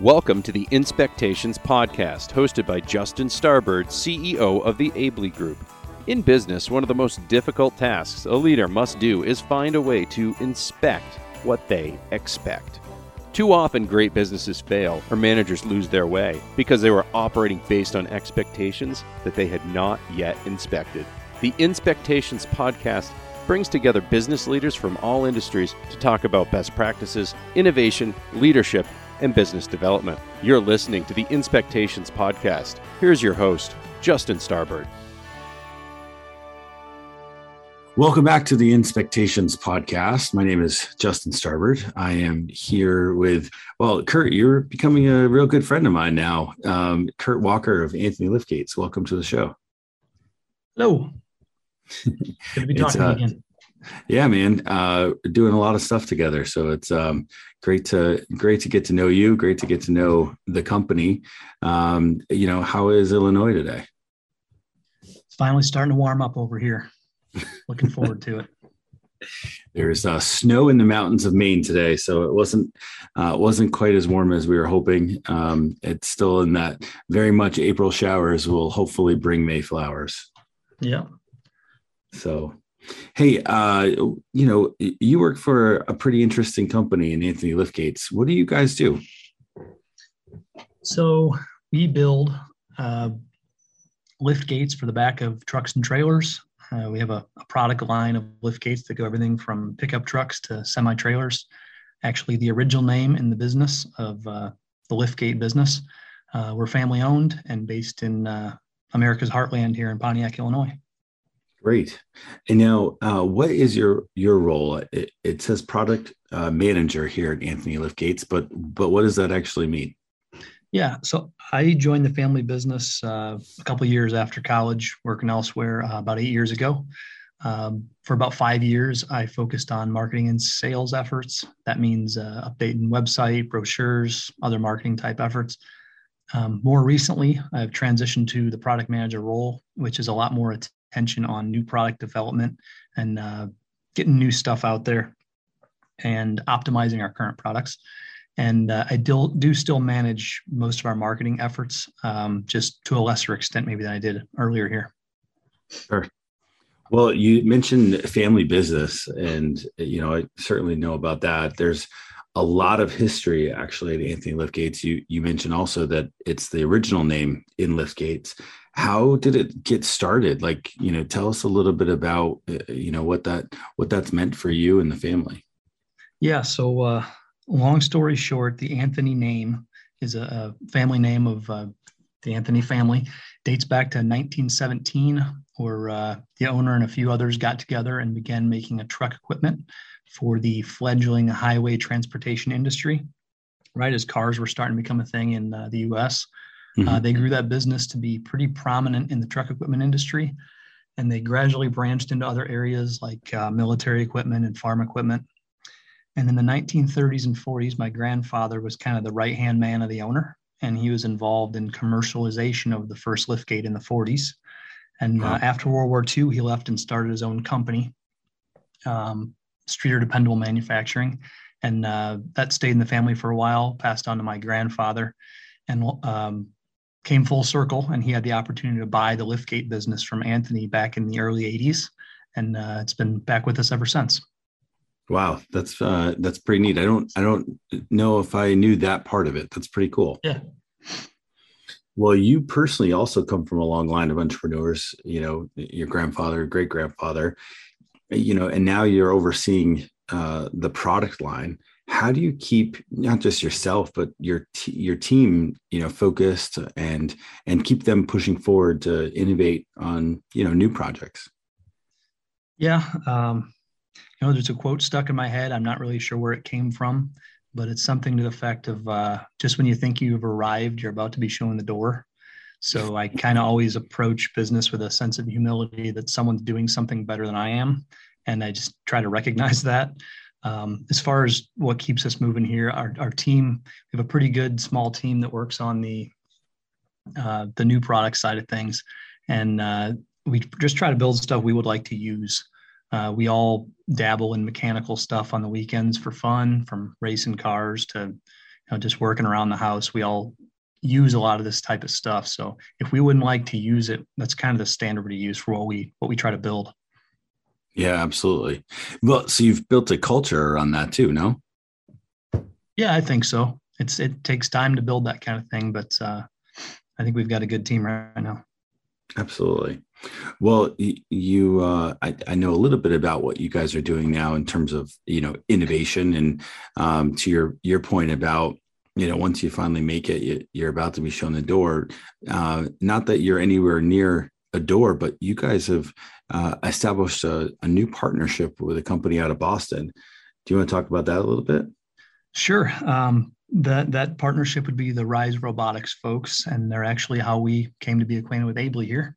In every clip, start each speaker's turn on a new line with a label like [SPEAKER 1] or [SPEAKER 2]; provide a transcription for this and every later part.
[SPEAKER 1] Welcome to the Inspectations Podcast, hosted by Justin Starbird, CEO of the Aebli Group. In business, one of the most difficult tasks a leader must do is find a way to inspect what they expect. Too often, great businesses fail or managers lose their way because they were operating based on expectations that they had not yet inspected. The Inspectations Podcast brings together business leaders from all industries to talk about best practices, innovation, leadership, and business development. You're listening to the Inspectations Podcast. Here's your host, Justin Starbird.
[SPEAKER 2] Welcome back to the Inspectations Podcast. My name is Justin Starbird. I am here with, well, Kurt, you're becoming a real good friend of mine now. Um, Kurt Walker of Anthony Liftgates. Welcome to the show.
[SPEAKER 3] Hello. Good to be talking uh, again.
[SPEAKER 2] Yeah, man. Uh, doing a lot of stuff together. So it's um, great to great to get to know you. Great to get to know the company. Um, you know, how is Illinois today?
[SPEAKER 3] It's finally starting to warm up over here. Looking forward to it.
[SPEAKER 2] There's uh, snow in the mountains of Maine today, so it wasn't uh, wasn't quite as warm as we were hoping. Um, it's still in that very much April showers will hopefully bring May flowers.
[SPEAKER 3] Yeah.
[SPEAKER 2] So Hey, uh, you know, you work for a pretty interesting company in Anthony Liftgates. What do you guys do?
[SPEAKER 3] So we build uh, lift gates for the back of trucks and trailers. Uh, we have a, a, product line of lift gates that go everything from pickup trucks to semi trailers. Actually, the original name in the business of uh, the lift gate business. Uh, we're family owned and based in uh, America's heartland here in Pontiac, Illinois.
[SPEAKER 2] Great. And now, uh, what is your your role? It, it says product uh, manager here at Anthony Lift Gates, but but what does that actually mean?
[SPEAKER 3] Yeah, so I joined the family business uh, a couple years after college, working elsewhere uh, about eight years ago. Um, for about five years, I focused on marketing and sales efforts. That means uh, updating website, brochures, other marketing type efforts. Um, more recently, I've transitioned to the product manager role, which is a lot more attention on new product development and uh, getting new stuff out there and optimizing our current products. And uh, I do, do still manage most of our marketing efforts, um, just to a lesser extent, maybe than I did earlier here.
[SPEAKER 2] Sure. Well, you mentioned family business, and you know I certainly know about that. There's a lot of history actually at Anthony Liftgates. You you mentioned also that it's the original name in Liftgates, how did it get started? Like you know tell us a little bit about uh, you know what that what that's meant for you and the family.
[SPEAKER 3] Yeah so uh long story short the anthony name is a, a family name of uh, the anthony family. Dates back to 1917 where uh, the owner and a few others got together and began making a truck equipment for the fledgling highway transportation industry right as cars were starting to become a thing in uh, the us uh, mm-hmm. Uh, they grew that business to be pretty prominent in the truck equipment industry, and they gradually branched into other areas like uh, military equipment and farm equipment. And in the 1930s and 40s, my grandfather was kind of the right hand man of the owner, and he was involved in commercialization of the first liftgate in the 40s. And uh, after World War II, he left and started his own company, um, Streeter Dependable Manufacturing. And uh, that stayed in the family for a while, passed on to my grandfather. And um, came full circle and he had the opportunity to buy the liftgate business from Anthony back in the early 80s. And uh, it's been back with us ever since.
[SPEAKER 2] Wow, that's uh, that's pretty neat. I don't I don't know if I knew that part of it. That's pretty cool.
[SPEAKER 3] Yeah.
[SPEAKER 2] Well, you personally also come from a long line of entrepreneurs. You know, your grandfather, great grandfather. You know, and now you're overseeing uh, the product line. How do you keep not just yourself but your t- your team you know focused and and keep them pushing forward to innovate on you know new projects?
[SPEAKER 3] Yeah um, you know there's a quote stuck in my head. I'm not really sure where it came from but it's something to the effect of uh, just when you think you've arrived you're about to be shown the door. So i kind of always approach business with a sense of humility that someone's doing something better than i am and i just try to recognize that um, as far as what keeps us moving here, our, our team, we have a pretty good small team that works on the uh, the new product side of things, and uh, we just try to build stuff we would like to use. Uh, we all dabble in mechanical stuff on the weekends for fun, from racing cars to know, just working around the house, we all use a lot of this type of stuff. So if we wouldn't like to use it, that's kind of the standard to use for what we what we try to build.
[SPEAKER 2] Yeah, absolutely. Well, so you've built a culture around that too, no?
[SPEAKER 3] Yeah, I think so. It's it takes time to build that kind of thing, but uh, I think we've got a good team right now.
[SPEAKER 2] Absolutely. Well, you, uh, I, I, know a little bit about what you guys are doing now in terms of you know innovation, and um, to your your point about you know once you finally make it, you, are about to be shown the door. Uh, not that you're anywhere near a door, but you guys have uh, established a, a new partnership with a company out of Boston. Do you want to talk about that a little bit?
[SPEAKER 3] Sure. Um, that that partnership would be the Rise Robotics folks, and they're actually how we came to be acquainted with Aebli here.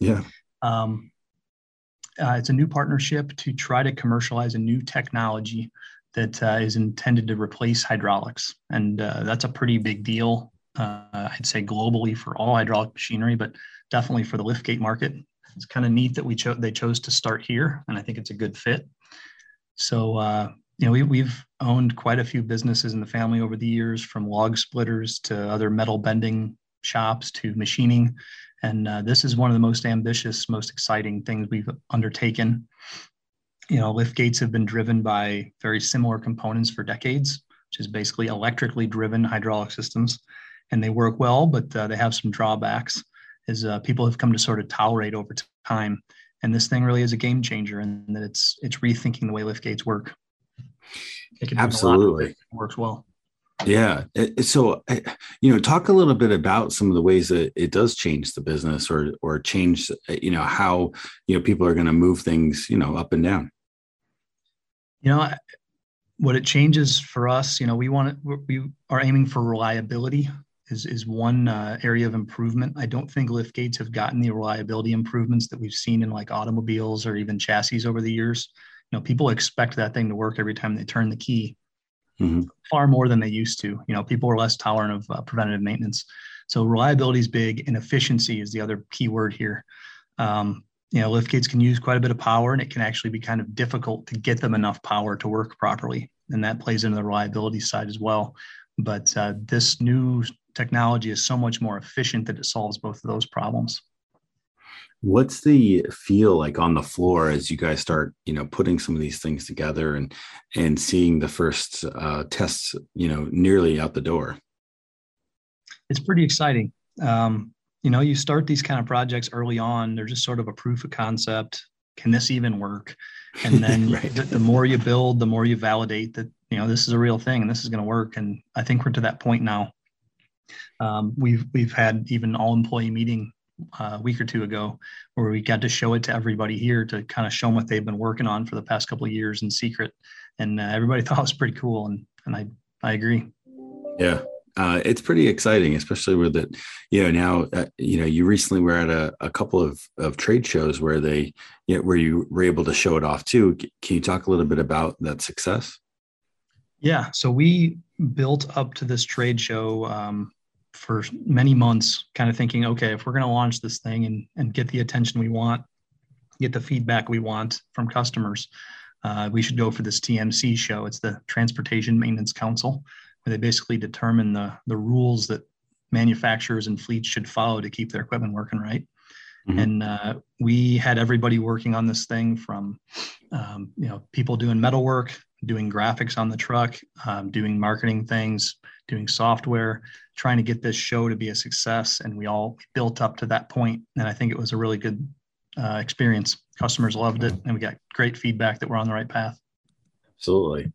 [SPEAKER 2] Yeah.
[SPEAKER 3] Um, uh, it's a new partnership to try to commercialize a new technology that uh, is intended to replace hydraulics, and uh, that's a pretty big deal. Uh, I'd say globally for all hydraulic machinery, but definitely for the liftgate market. It's kind of neat that we chose they chose to start here, and I think it's a good fit. So uh, you know, we, we've owned quite a few businesses in the family over the years, from log splitters to other metal bending shops to machining. And uh, this is one of the most ambitious, most exciting things we've undertaken. You know, lift gates have been driven by very similar components for decades, which is basically electrically driven hydraulic systems. And they work well, but uh, they have some drawbacks as uh, people have come to sort of tolerate over time. And this thing really is a game changer and that it's it's rethinking the way lift gates work.
[SPEAKER 2] Absolutely.
[SPEAKER 3] works well.
[SPEAKER 2] Yeah. So, you know, talk a little bit about some of the ways that it does change the business or, or change, you know, how, you know, people are going to move things, you know, up and down.
[SPEAKER 3] You know, what it changes for us, you know, we want to, we are aiming for reliability is, is one uh, area of improvement. I don't think lift gates have gotten the reliability improvements that we've seen in like automobiles or even chassis over the years. You know people expect that thing to work every time they turn the key mm-hmm. far more than they used to. You know people are less tolerant of uh, preventative maintenance. So reliability is big and efficiency is the other key word here. Um, you know lift gates can use quite a bit of power and it can actually be kind of difficult to get them enough power to work properly. And that plays into the reliability side as well. But uh, this new technology is so much more efficient that it solves both of those problems
[SPEAKER 2] What's the feel like on the floor as you guys start, you know, putting some of these things together and and seeing the first uh, tests, you know, nearly out the door?
[SPEAKER 3] It's pretty exciting. Um, you know, you start these kind of projects early on; they're just sort of a proof of concept. Can this even work? And then right. the, the more you build, the more you validate that you know this is a real thing and this is going to work. And I think we're to that point now. Um, we've we've had even all employee meeting a week or two ago where we got to show it to everybody here to kind of show them what they've been working on for the past couple of years in secret and uh, everybody thought it was pretty cool and and i i agree
[SPEAKER 2] yeah uh, it's pretty exciting, especially with it. You know, now uh, you know you recently were at a, a couple of, of trade shows where they, you know, where you were able to show it off too. Can you talk a little bit about that success?
[SPEAKER 3] Yeah, so we built up to this trade show um, for many months, kind of thinking, okay, if we're going to launch this thing and, and get the attention we want, get the feedback we want from customers, uh, we should go for this TMC show. It's the Transportation Maintenance Council, where they basically determine the, the rules that manufacturers and fleets should follow to keep their equipment working right. Mm-hmm. And uh, we had everybody working on this thing from, um, you know, people doing metal work, doing graphics on the truck, um, doing marketing things, doing software, trying to get this show to be a success. And we all built up to that point. And I think it was a really good uh, experience. Customers loved it, and we got great feedback that we're on the right path.
[SPEAKER 2] Absolutely.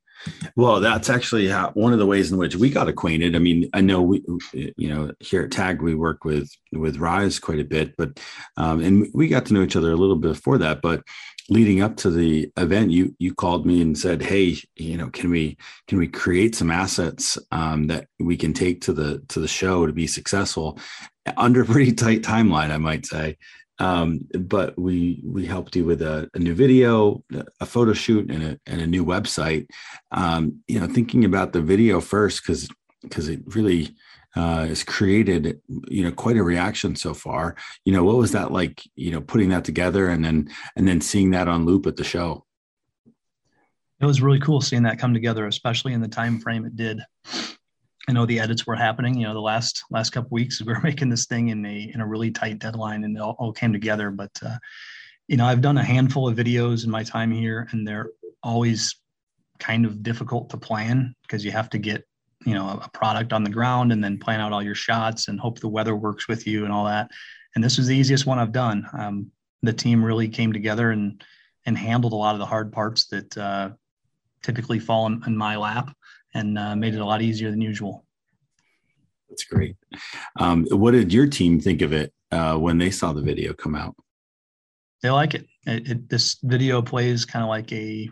[SPEAKER 2] Well, that's actually how, one of the ways in which we got acquainted. I mean, I know we, you know, here at Tag we work with with Rise quite a bit, but um, and we got to know each other a little bit before that. But leading up to the event, you you called me and said, "Hey, you know, can we can we create some assets um, that we can take to the to the show to be successful under pretty tight timeline, I might say." Um, but we we helped you with a, a, new video, a photo shoot, and a, and a new website. Um, you know, thinking about the video first because because it really uh, has created you know quite a reaction so far. You know, what was that like? You know, putting that together and then and then seeing that on loop at the show.
[SPEAKER 3] It was really cool seeing that come together, especially in the time frame it did. I know the edits were happening. You know, the last last couple weeks we were making this thing in a in a really tight deadline, and it all, all came together. But uh, you know, I've done a handful of videos in my time here, and they're always kind of difficult to plan because you have to get you know a product on the ground and then plan out all your shots and hope the weather works with you and all that. And this was the easiest one I've done. Um, the team really came together and and handled a lot of the hard parts that uh, typically fall in, in my lap and uh, made it a lot easier than usual.
[SPEAKER 2] That's great. Um, what did your team think of it uh, when they saw the video come out?
[SPEAKER 3] They like it. it, it this video plays kind of like a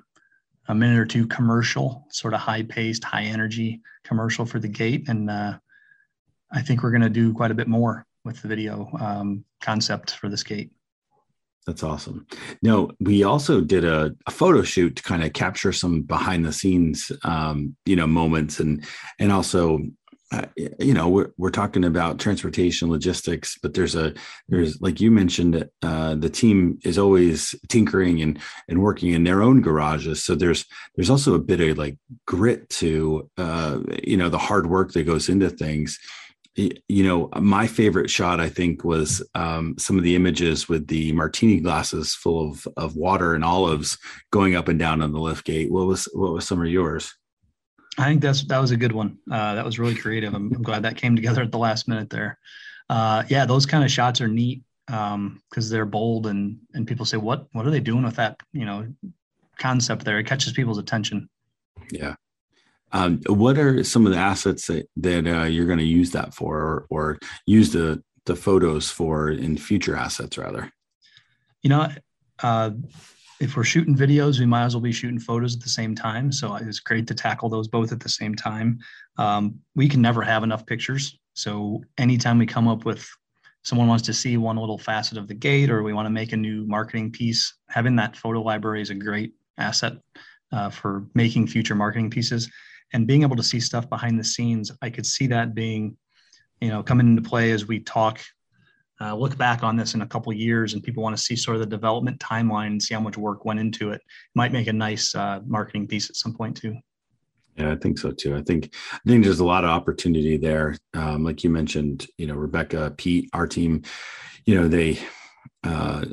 [SPEAKER 3] a minute or two commercial, sort of high paced, high energy commercial for the gate, and uh, I think we're going to do quite a bit more with the video um, concept for this gate.
[SPEAKER 2] That's awesome. No, we also did a, a, photo shoot to kind of capture some behind the scenes, um, you know, moments and and also, uh, you know, we're we're talking about transportation logistics, but there's a there's like you mentioned, uh, the team is always tinkering and and working in their own garages. So there's there's also a bit of like grit to, uh, you know, the hard work that goes into things. You know my favorite shot i think was um, some of the images with the martini glasses full of, of water and olives going up and down on the lift gate. What was what was some of yours
[SPEAKER 3] i think that's that was a good one. Uh, that was really creative. I'm, I'm, glad that came together at the last minute there. Uh, yeah those kind of shots are neat because um, they're bold and and people say what what are they doing with that you know concept there? It catches people's attention.
[SPEAKER 2] Yeah. Um, what are some of the assets that, that uh, you're going to use that for or, or, use the, the photos for in future assets rather?
[SPEAKER 3] You know, uh, if we're shooting videos, we might as well be shooting photos at the same time. So it's great to tackle those both at the same time. Um, we can never have enough pictures. So anytime we come up with someone wants to see one little facet of the gate or we want to make a new marketing piece, having that photo library is a great asset uh, for making future marketing pieces and being able to see stuff behind the scenes i could see that being you know coming into play as we talk uh, look back on this in a couple years and people want to see sort of the development timeline and see how much work went into it might make a nice uh, marketing piece at some point too.
[SPEAKER 2] Yeah i think so too. I think i think there's a lot of opportunity there. Um, like you mentioned you know rebecca pete our team you know they uh,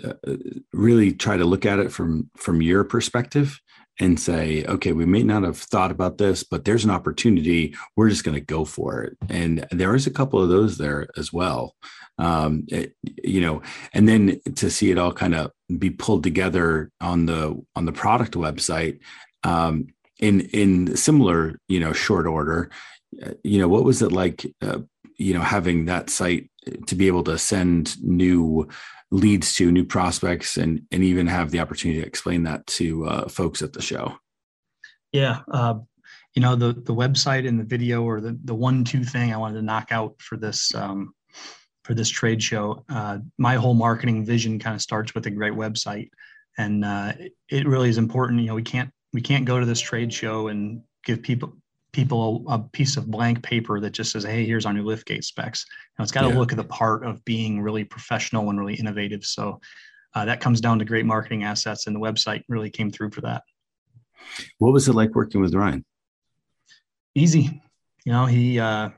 [SPEAKER 2] really try to look at it from from your perspective and say, okay, we may not have thought about this, but there's an opportunity. We're just going to go for it. And there is a couple of those there as well. Um, it, you know, and then to see it all kind of be pulled together on the on the product website um, in in similar you know short order. Uh, you know, what was it like? Uh, you know, having that site to be able to send new leads to new prospects and and even have the opportunity to explain that to uh, folks at the show.
[SPEAKER 3] Yeah uh, you know the the website and the video or the the one two thing i wanted to knock out for this um, for this trade show. Uh, my whole marketing vision kind of starts with a great website. And uh, it really is important you know we can't we can't go to this trade show and give people people a, a, piece of blank paper that just says, "Hey, here's our new liftgate specs." Know, it's got to yeah. look at the part of being really professional and really innovative. So uh, that comes down to great marketing assets, and the website really came through for that.
[SPEAKER 2] What was it like working with Ryan?
[SPEAKER 3] Easy. You know, he uh,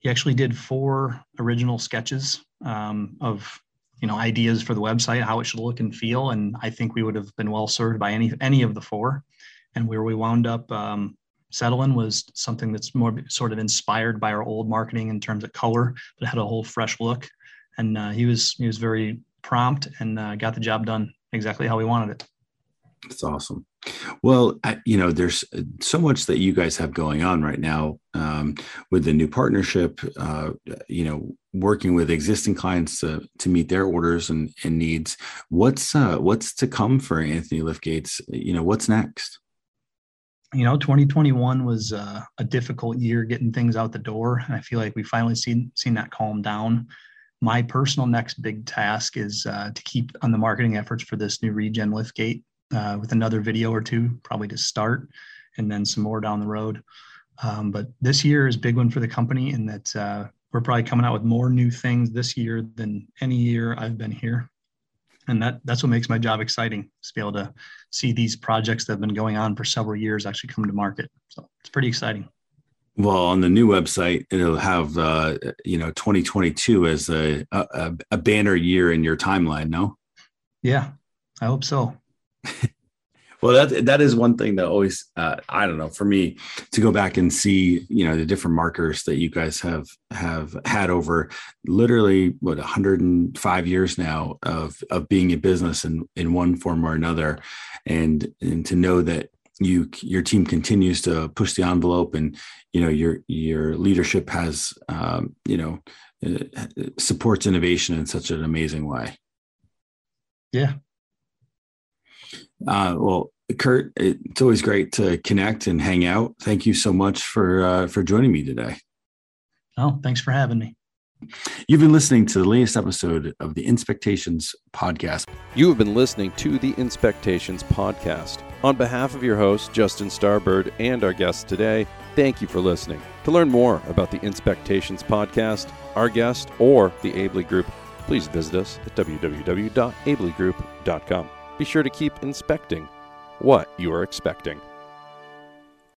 [SPEAKER 3] he actually did four original sketches um, of you know ideas for the website, how it should look and feel, and I think we would have been well served by any any of the four. And where we wound up um, settling was something that's more sort of inspired by our old marketing in terms of color, but had a whole fresh look. And uh, he was he was very prompt and uh, got the job done exactly how we wanted it.
[SPEAKER 2] That's awesome. Well, I, you know, there's so much that you guys have going on right now um, with the new partnership. Uh, you know, working with existing clients to to meet their orders and, and needs. What's uh, what's to come for Anthony Liftgates? You know, what's next?
[SPEAKER 3] You know 2021 was uh, a difficult year getting things out the door and i feel like we finally seen seen that calm down. My personal next big task is uh, to keep on the marketing efforts for this new regen liftgate uh, with another video or two probably to start and then some more down the road. Um, but this year is big one for the company in that uh, we're probably coming out with more new things this year than any year i've been here and that that's what makes my job exciting is to be able to see these projects that have been going on for several years actually come to market so it's pretty exciting
[SPEAKER 2] Well, on the new website, it'll have uh, you know 2022 as a, a a banner year in your timeline. No.
[SPEAKER 3] Yeah, I hope so.
[SPEAKER 2] well, that that is one thing that always uh, I don't know for me to go back and see you know the different markers that you guys have have had over literally what 105 years now of of being a business in in one form or another, and and to know that you your team continues to push the envelope and you know your your leadership has um, you know uh, supports innovation in such an amazing way.
[SPEAKER 3] Yeah.
[SPEAKER 2] Uh, well kurt it's always great to connect and hang out thank you so much for uh, for joining me today
[SPEAKER 3] oh thanks for having me
[SPEAKER 2] You've been listening to the latest episode of the Inspectations podcast.
[SPEAKER 1] You have been listening to the Inspectations podcast. On behalf of your host, Justin Starbird, and our guests today, thank you for listening. To learn more about the Inspectations podcast, our guest, or the Aebli Group, please visit us at www.aebligroup.com. Be sure to keep inspecting what you are expecting.